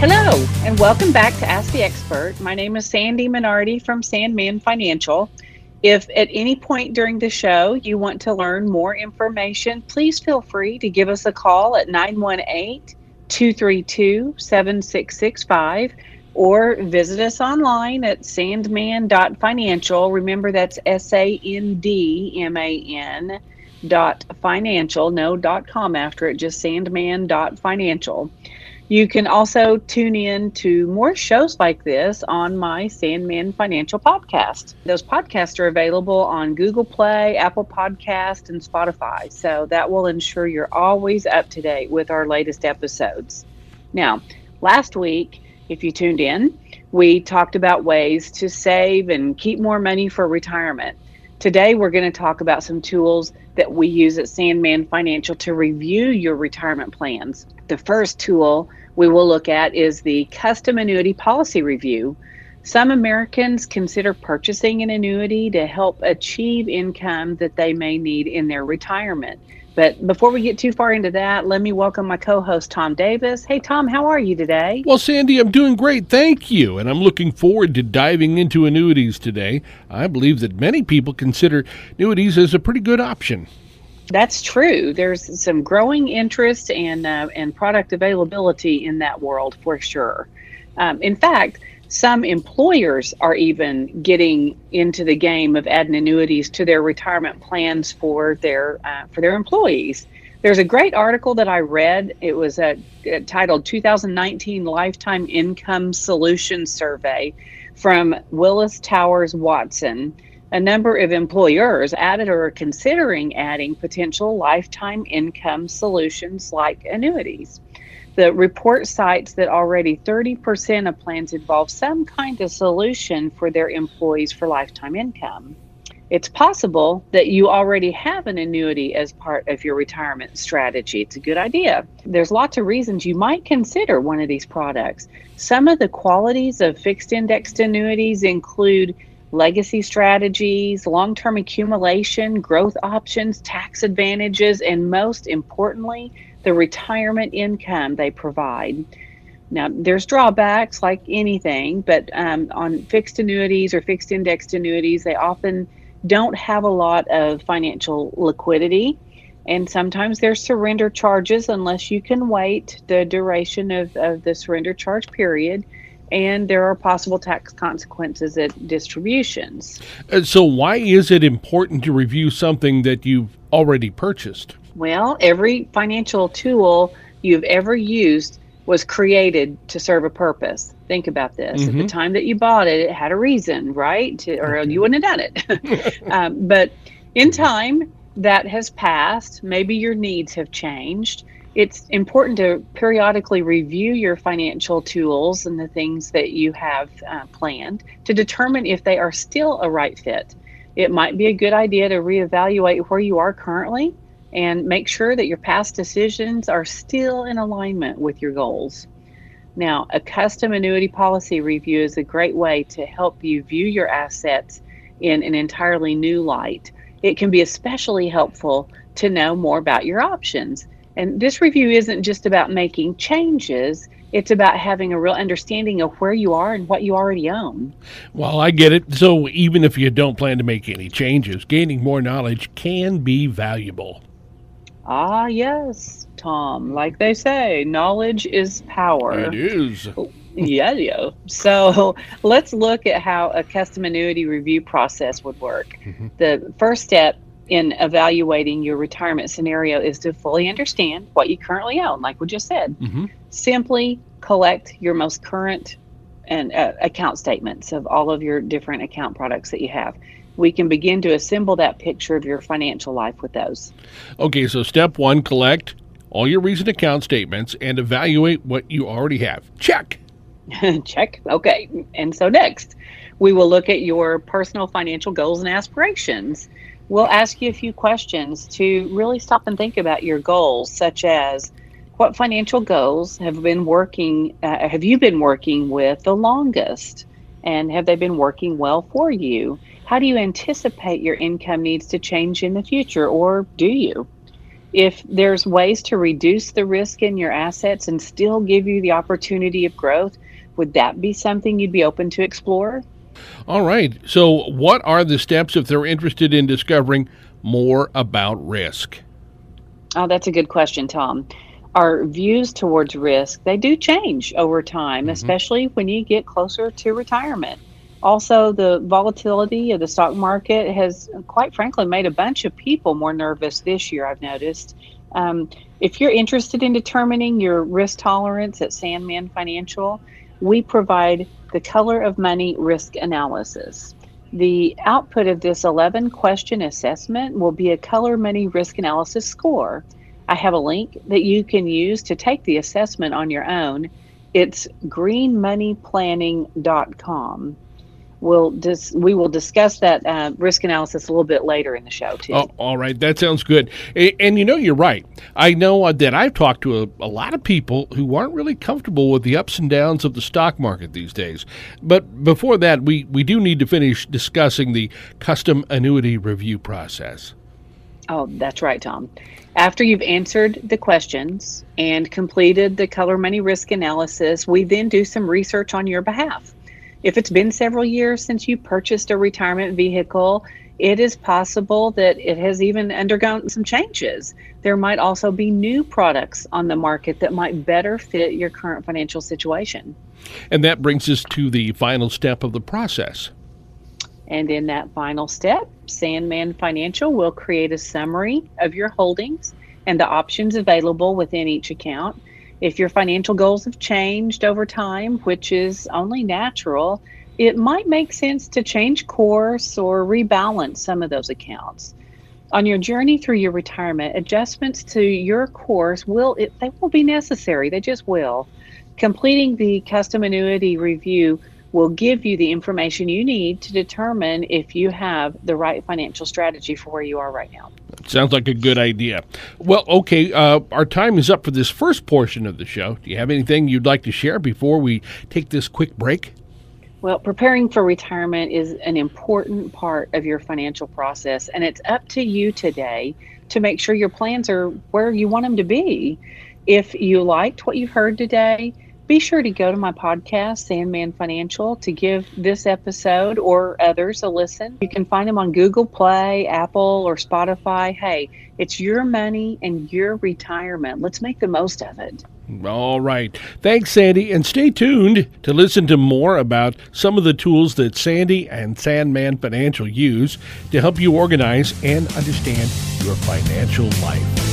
Hello, and welcome back to Ask the Expert. My name is Sandy Minardi from Sandman Financial. If at any point during the show you want to learn more information, please feel free to give us a call at 918 232 7665 or visit us online at sandman.financial. Remember, that's S A N D M A N dot financial, no dot com after it, just sandman.financial. You can also tune in to more shows like this on my Sandman Financial podcast. Those podcasts are available on Google Play, Apple Podcast, and Spotify. So that will ensure you're always up to date with our latest episodes. Now, last week, if you tuned in, we talked about ways to save and keep more money for retirement. Today, we're going to talk about some tools that we use at Sandman Financial to review your retirement plans. The first tool we will look at is the custom annuity policy review. Some Americans consider purchasing an annuity to help achieve income that they may need in their retirement. But before we get too far into that, let me welcome my co host, Tom Davis. Hey, Tom, how are you today? Well, Sandy, I'm doing great. Thank you. And I'm looking forward to diving into annuities today. I believe that many people consider annuities as a pretty good option. That's true. There's some growing interest and uh, and product availability in that world for sure. Um, in fact, some employers are even getting into the game of adding annuities to their retirement plans for their uh, for their employees. There's a great article that I read. It was a, a titled 2019 Lifetime Income Solution Survey from Willis Towers Watson a number of employers added or are considering adding potential lifetime income solutions like annuities. The report cites that already 30% of plans involve some kind of solution for their employees for lifetime income. It's possible that you already have an annuity as part of your retirement strategy. It's a good idea. There's lots of reasons you might consider one of these products. Some of the qualities of fixed indexed annuities include legacy strategies, long term accumulation, growth options, tax advantages, and most importantly, the retirement income they provide. Now, there's drawbacks like anything, but um, on fixed annuities or fixed indexed annuities, they often don't have a lot of financial liquidity. And sometimes there's surrender charges unless you can wait the duration of, of the surrender charge period and there are possible tax consequences at distributions. Uh, so, why is it important to review something that you've already purchased? Well, every financial tool you've ever used was created to serve a purpose. Think about this. Mm-hmm. At the mm-hmm. time that you bought it, it had a reason, right? To, or you wouldn't have done it. um, but in time, that has passed. Maybe your needs have changed it's important to periodically review your financial tools and the things that you have uh, planned to determine if they are still a right fit. It might be a good idea to reevaluate where you are currently and make sure that your past decisions are still in alignment with your goals. Now, a custom annuity policy review is a great way to help you view your assets in an entirely new light. It can be especially helpful to know more about your options and this review isn't just about making changes, it's about having a real understanding of where you are and what you already own. Well, I get it. So even if you don't plan to make any changes, gaining more knowledge can be valuable. Ah, yes, Tom. Like they say, knowledge is power. It is. yeah, yeah. So let's look at how a custom annuity review process would work. Mm-hmm. The first step in evaluating your retirement scenario is to fully understand what you currently own, like we just said. Mm-hmm. Simply collect your most current and uh, account statements of all of your different account products that you have. We can begin to assemble that picture of your financial life with those. Okay, so step one collect all your recent account statements and evaluate what you already have. Check. Check. Okay. And so next, we will look at your personal financial goals and aspirations we'll ask you a few questions to really stop and think about your goals, such as what financial goals have been working, uh, have you been working with the longest? And have they been working well for you? How do you anticipate your income needs to change in the future, or do you? If there's ways to reduce the risk in your assets and still give you the opportunity of growth, would that be something you'd be open to explore? All right. So, what are the steps if they're interested in discovering more about risk? Oh, that's a good question, Tom. Our views towards risk, they do change over time, mm-hmm. especially when you get closer to retirement. Also, the volatility of the stock market has, quite frankly, made a bunch of people more nervous this year, I've noticed. Um, if you're interested in determining your risk tolerance at Sandman Financial, we provide the color of money risk analysis. The output of this 11 question assessment will be a color money risk analysis score. I have a link that you can use to take the assessment on your own. It's greenmoneyplanning.com we'll dis- we will discuss that uh, risk analysis a little bit later in the show too. Oh, all right, that sounds good. And, and, you know, you're right. I know uh, that I've talked to a, a, lot of people who aren't really comfortable with the ups and downs of the stock market these days. But before that, we we do need to finish discussing the custom annuity review process. Oh, that's right, Tom. After you've answered the questions and completed the color money risk analysis, we then do some research on your behalf. If it's been several years since you purchased a retirement vehicle, it is possible that it has even undergone some changes. There might also be new products on the market that might better fit your current financial situation. And that brings us to the final step of the process. And in that final step, Sandman Financial will create a summary of your holdings and the options available within each account. If your financial goals have changed over time, which is only natural, it might make sense to change course or rebalance some of those accounts. On your journey through your retirement, adjustments to your course will it, they will be necessary. They just will. Completing the custom annuity review will give you the information you need to determine if you have the right financial strategy for where you are right now. Sounds like a good idea. Well, okay, uh, our time is up for this first portion of the show. Do you have anything you'd like to share before we take this quick break? Well, preparing for retirement is an important part of your financial process, and it's up to you today to make sure your plans are where you want them to be. If you liked what you heard today, be sure to go to my podcast, Sandman Financial, to give this episode or others a listen. You can find them on Google Play, Apple, or Spotify. Hey, it's your money and your retirement. Let's make the most of it. All right. Thanks, Sandy. And stay tuned to listen to more about some of the tools that Sandy and Sandman Financial use to help you organize and understand your financial life.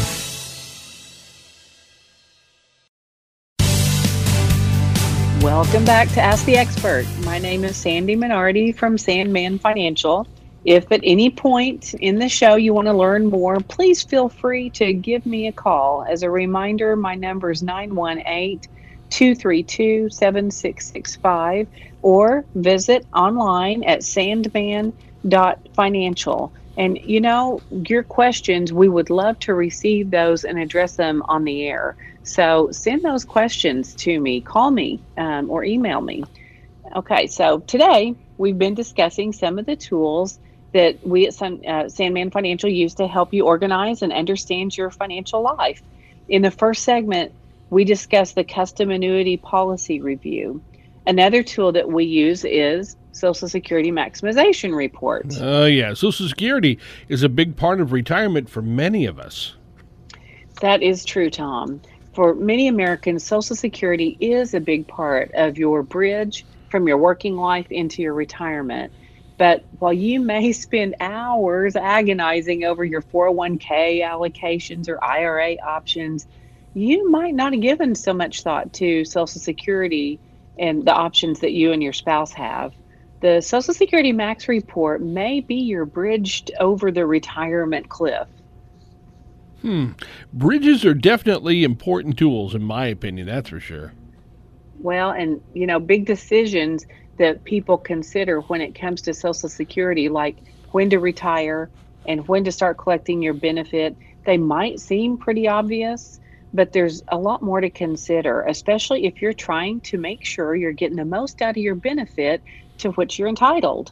Welcome back to Ask the Expert. My name is Sandy Minardi from Sandman Financial. If at any point in the show you want to learn more, please feel free to give me a call. As a reminder, my number is 918 232 7665 or visit online at sandman.financial. And you know, your questions, we would love to receive those and address them on the air. So send those questions to me, call me, um, or email me. Okay, so today we've been discussing some of the tools that we at uh, Sandman Financial use to help you organize and understand your financial life. In the first segment, we discussed the custom annuity policy review. Another tool that we use is Social Security maximization reports. Oh, uh, yeah. Social Security is a big part of retirement for many of us. That is true, Tom for many Americans, Social Security is a big part of your bridge from your working life into your retirement. But while you may spend hours agonizing over your 401k allocations or IRA options, you might not have given so much thought to Social Security and the options that you and your spouse have. The Social Security Max report may be your bridge over the retirement cliff. Hmm. Bridges are definitely important tools, in my opinion, that's for sure. Well, and, you know, big decisions that people consider when it comes to Social Security, like when to retire and when to start collecting your benefit, they might seem pretty obvious, but there's a lot more to consider, especially if you're trying to make sure you're getting the most out of your benefit to which you're entitled.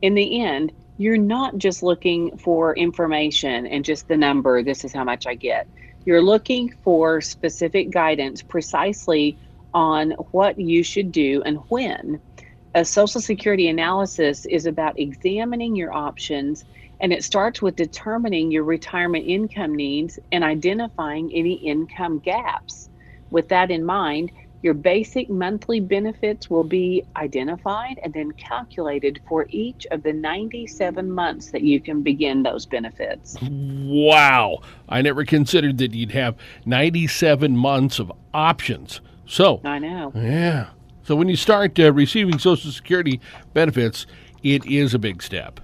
In the end, you're not just looking for information and just the number, this is how much I get. You're looking for specific guidance precisely on what you should do and when. A Social Security analysis is about examining your options, and it starts with determining your retirement income needs and identifying any income gaps. With that in mind, your basic monthly benefits will be identified and then calculated for each of the 97 months that you can begin those benefits. Wow. I never considered that you'd have 97 months of options. So, I know. Yeah. So when you start uh, receiving Social Security benefits, it is a big step.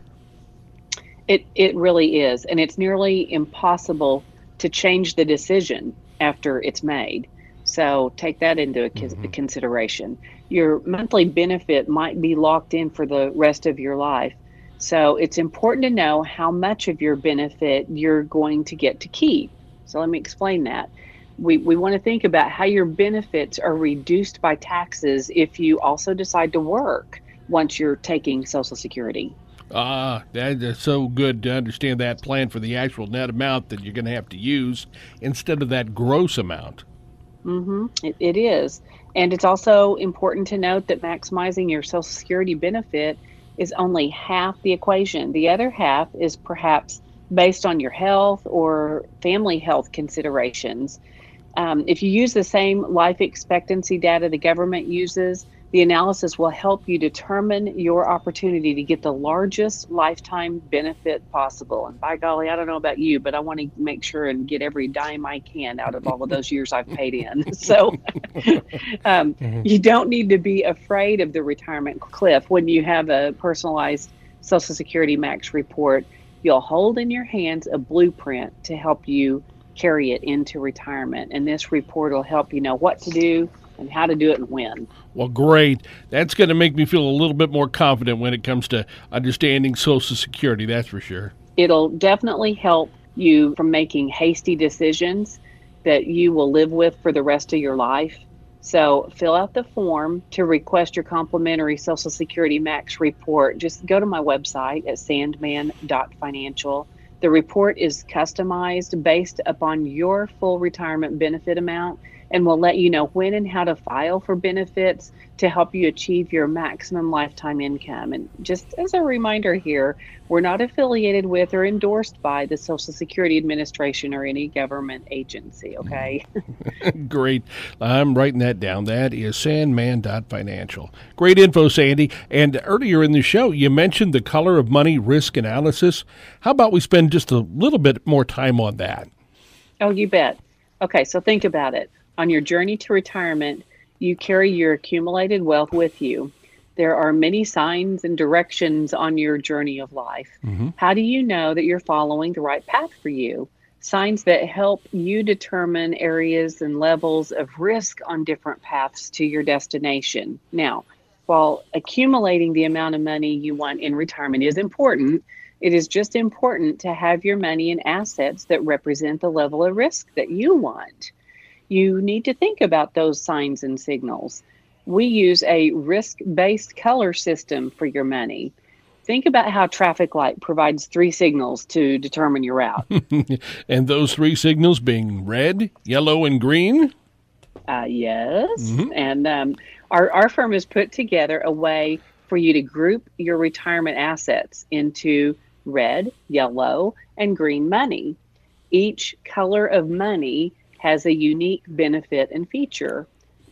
It it really is, and it's nearly impossible to change the decision after it's made. So take that into mm-hmm. consideration. Your monthly benefit might be locked in for the rest of your life. So it's important to know how much of your benefit you're going to get to keep. So let me explain that. We, we want to think about how your benefits are reduced by taxes if you also decide to work once you're taking Social Security. Ah, that is so good to understand that plan for the actual net amount that you're going to have to use instead of that gross amount. Mm-hmm. It, it is. And it's also important to note that maximizing your Social Security benefit is only half the equation. The other half is perhaps based on your health or family health considerations. Um, if you use the same life expectancy data the government uses, the analysis will help you determine your opportunity to get the largest lifetime benefit possible. And by golly, I don't know about you, but I want to make sure and get every dime I can out of all of those years I've paid in. So um, mm-hmm. you don't need to be afraid of the retirement cliff when you have a personalized Social Security Max report. You'll hold in your hands a blueprint to help you carry it into retirement. And this report will help you know what to do and how to do it and when. Well, great. That's going to make me feel a little bit more confident when it comes to understanding Social Security, that's for sure. It'll definitely help you from making hasty decisions that you will live with for the rest of your life. So, fill out the form to request your complimentary Social Security Max report. Just go to my website at sandman.financial. The report is customized based upon your full retirement benefit amount and we'll let you know when and how to file for benefits to help you achieve your maximum lifetime income. And just as a reminder here, we're not affiliated with or endorsed by the Social Security Administration or any government agency, okay? Great. I'm writing that down. That is sandman.financial. Great info, Sandy. And earlier in the show, you mentioned the color of money risk analysis. How about we spend just a little bit more time on that? Oh, you bet. Okay, so think about it on your journey to retirement, you carry your accumulated wealth with you. There are many signs and directions on your journey of life. Mm-hmm. How do you know that you're following the right path for you? Signs that help you determine areas and levels of risk on different paths to your destination. Now, while accumulating the amount of money you want in retirement is important, it is just important to have your money and assets that represent the level of risk that you want you need to think about those signs and signals. We use a risk based color system for your money. Think about how traffic light provides three signals to determine your route. and those three signals being red, yellow, and green? Uh, yes. Mm-hmm. And um, our, our firm has put together a way for you to group your retirement assets into red, yellow, and green money. Each color of money has a unique benefit and feature.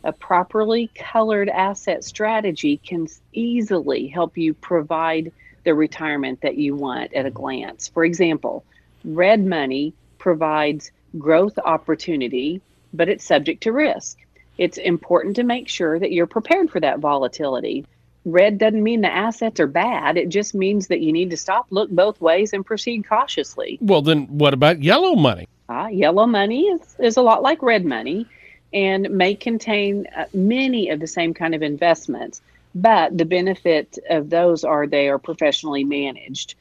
A properly colored asset strategy can easily help you provide the retirement that you want at a glance. For example, red money provides growth opportunity, but it's subject to risk. It's important to make sure that you're prepared for that volatility. Red doesn't mean the assets are bad. It just means that you need to stop, look both ways, and proceed cautiously. Well, then what about yellow money? Uh, yellow money is, is a lot like red money and may contain uh, many of the same kind of investments, but the benefit of those are they are professionally managed.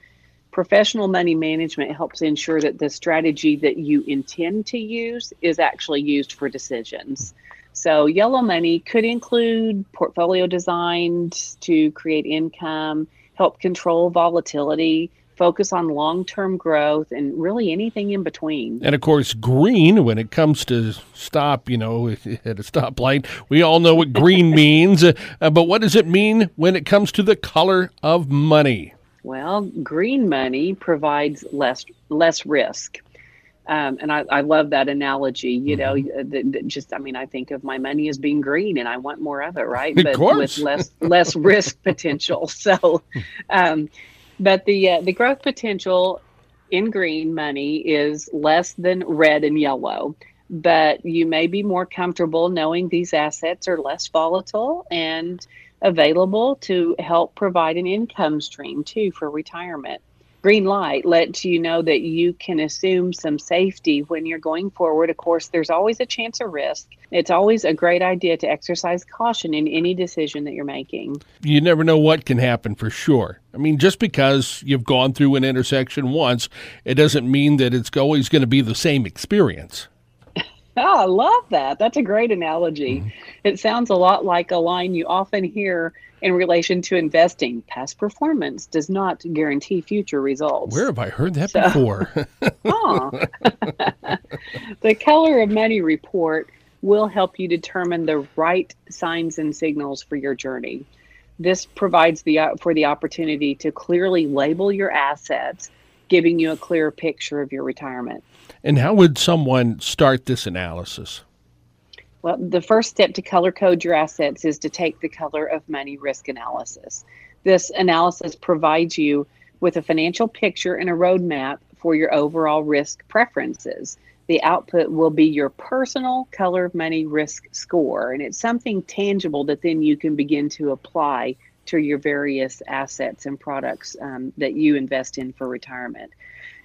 Professional money management helps ensure that the strategy that you intend to use is actually used for decisions. So, yellow money could include portfolio designed to create income help control volatility, focus on long term growth, and really anything in between. And of course, green, when it comes to stop, you know, at a stoplight, we all know what green means. Uh, but what does it mean when it comes to the color of money? Well, green money provides less less risk. Um, and I, I, love that analogy. You know, mm-hmm. just I mean, I think of my money as being green, and I want more of it, right? Of but course. with less less risk potential. So, um, but the uh, the growth potential in green money is less than red and yellow. But you may be more comfortable knowing these assets are less volatile and available to help provide an income stream too for retirement green light lets you know that you can assume some safety when you're going forward. Of course, there's always a chance of risk. It's always a great idea to exercise caution in any decision that you're making. You never know what can happen for sure. I mean, just because you've gone through an intersection once, it doesn't mean that it's always going to be the same experience. Oh, I love that. That's a great analogy. Mm-hmm. It sounds a lot like a line you often hear in relation to investing. Past performance does not guarantee future results. Where have I heard that so, before? the color of Money report will help you determine the right signs and signals for your journey. This provides the uh, for the opportunity to clearly label your assets, giving you a clear picture of your retirement. And how would someone start this analysis? Well, the first step to color code your assets is to take the color of money risk analysis. This analysis provides you with a financial picture and a roadmap for your overall risk preferences. The output will be your personal color of money risk score, and it's something tangible that then you can begin to apply to your various assets and products um, that you invest in for retirement.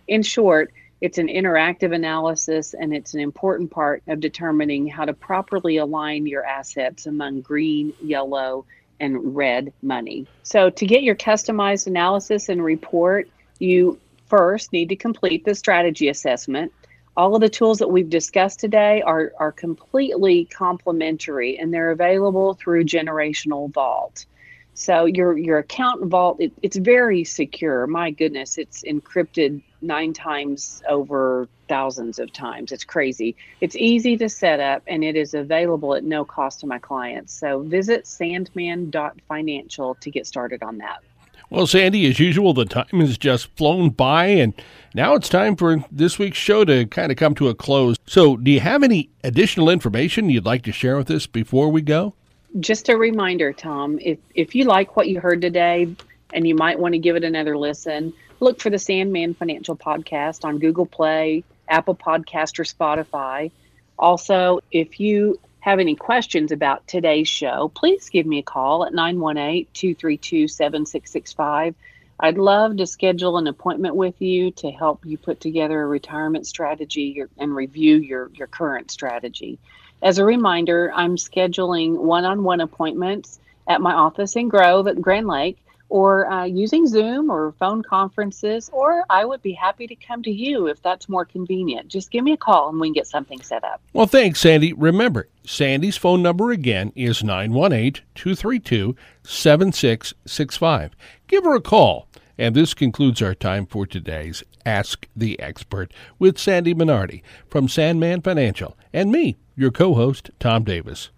In short, it's an interactive analysis and it's an important part of determining how to properly align your assets among green, yellow, and red money. So, to get your customized analysis and report, you first need to complete the strategy assessment. All of the tools that we've discussed today are, are completely complementary and they're available through Generational Vault. So your your account vault it, it's very secure. My goodness, it's encrypted nine times over thousands of times. It's crazy. It's easy to set up and it is available at no cost to my clients. So visit sandman.financial to get started on that. Well, Sandy, as usual, the time has just flown by, and now it's time for this week's show to kind of come to a close. So, do you have any additional information you'd like to share with us before we go? just a reminder, Tom, if, if you like what you heard today and you might want to give it another listen, look for the Sandman Financial Podcast on Google Play, Apple Podcast, or Spotify. Also, if you have any questions about today's show, please give me a call at 918 232 7665. I'd love to schedule an appointment with you to help you put together a retirement strategy and review your, your current strategy. As a reminder, I'm scheduling one on one appointments at my office in Grove at Grand Lake or uh, using Zoom or phone conferences, or I would be happy to come to you if that's more convenient. Just give me a call and we can get something set up. Well, thanks, Sandy. Remember, Sandy's phone number again is 918 232 7665. Give her a call. And this concludes our time for today's Ask the Expert with Sandy Minardi from Sandman Financial and me, your co host, Tom Davis.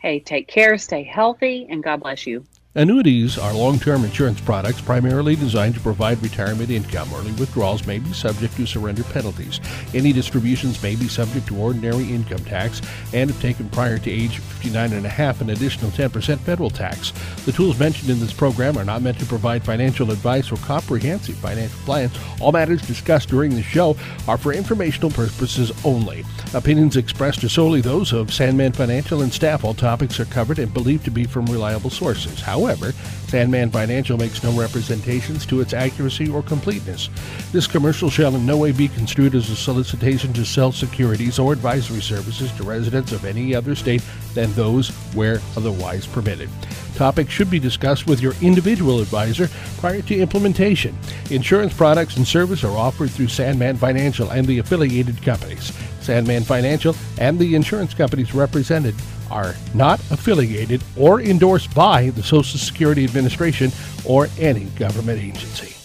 Hey, take care, stay healthy, and God bless you. Annuities are long term insurance products primarily designed to provide retirement income. Early withdrawals may be subject to surrender penalties. Any distributions may be subject to ordinary income tax and, if taken prior to age 59 and a half, an additional 10% federal tax. The tools mentioned in this program are not meant to provide financial advice or comprehensive financial plans. All matters discussed during the show are for informational purposes only. Opinions expressed are solely those of Sandman Financial and staff. All topics are covered and believed to be from reliable sources. However, However, Sandman Financial makes no representations to its accuracy or completeness. This commercial shall in no way be construed as a solicitation to sell securities or advisory services to residents of any other state than those where otherwise permitted. Topics should be discussed with your individual advisor prior to implementation. Insurance products and service are offered through Sandman Financial and the affiliated companies. Sandman Financial and the insurance companies represented are not affiliated or endorsed by the Social Security Administration or any government agency.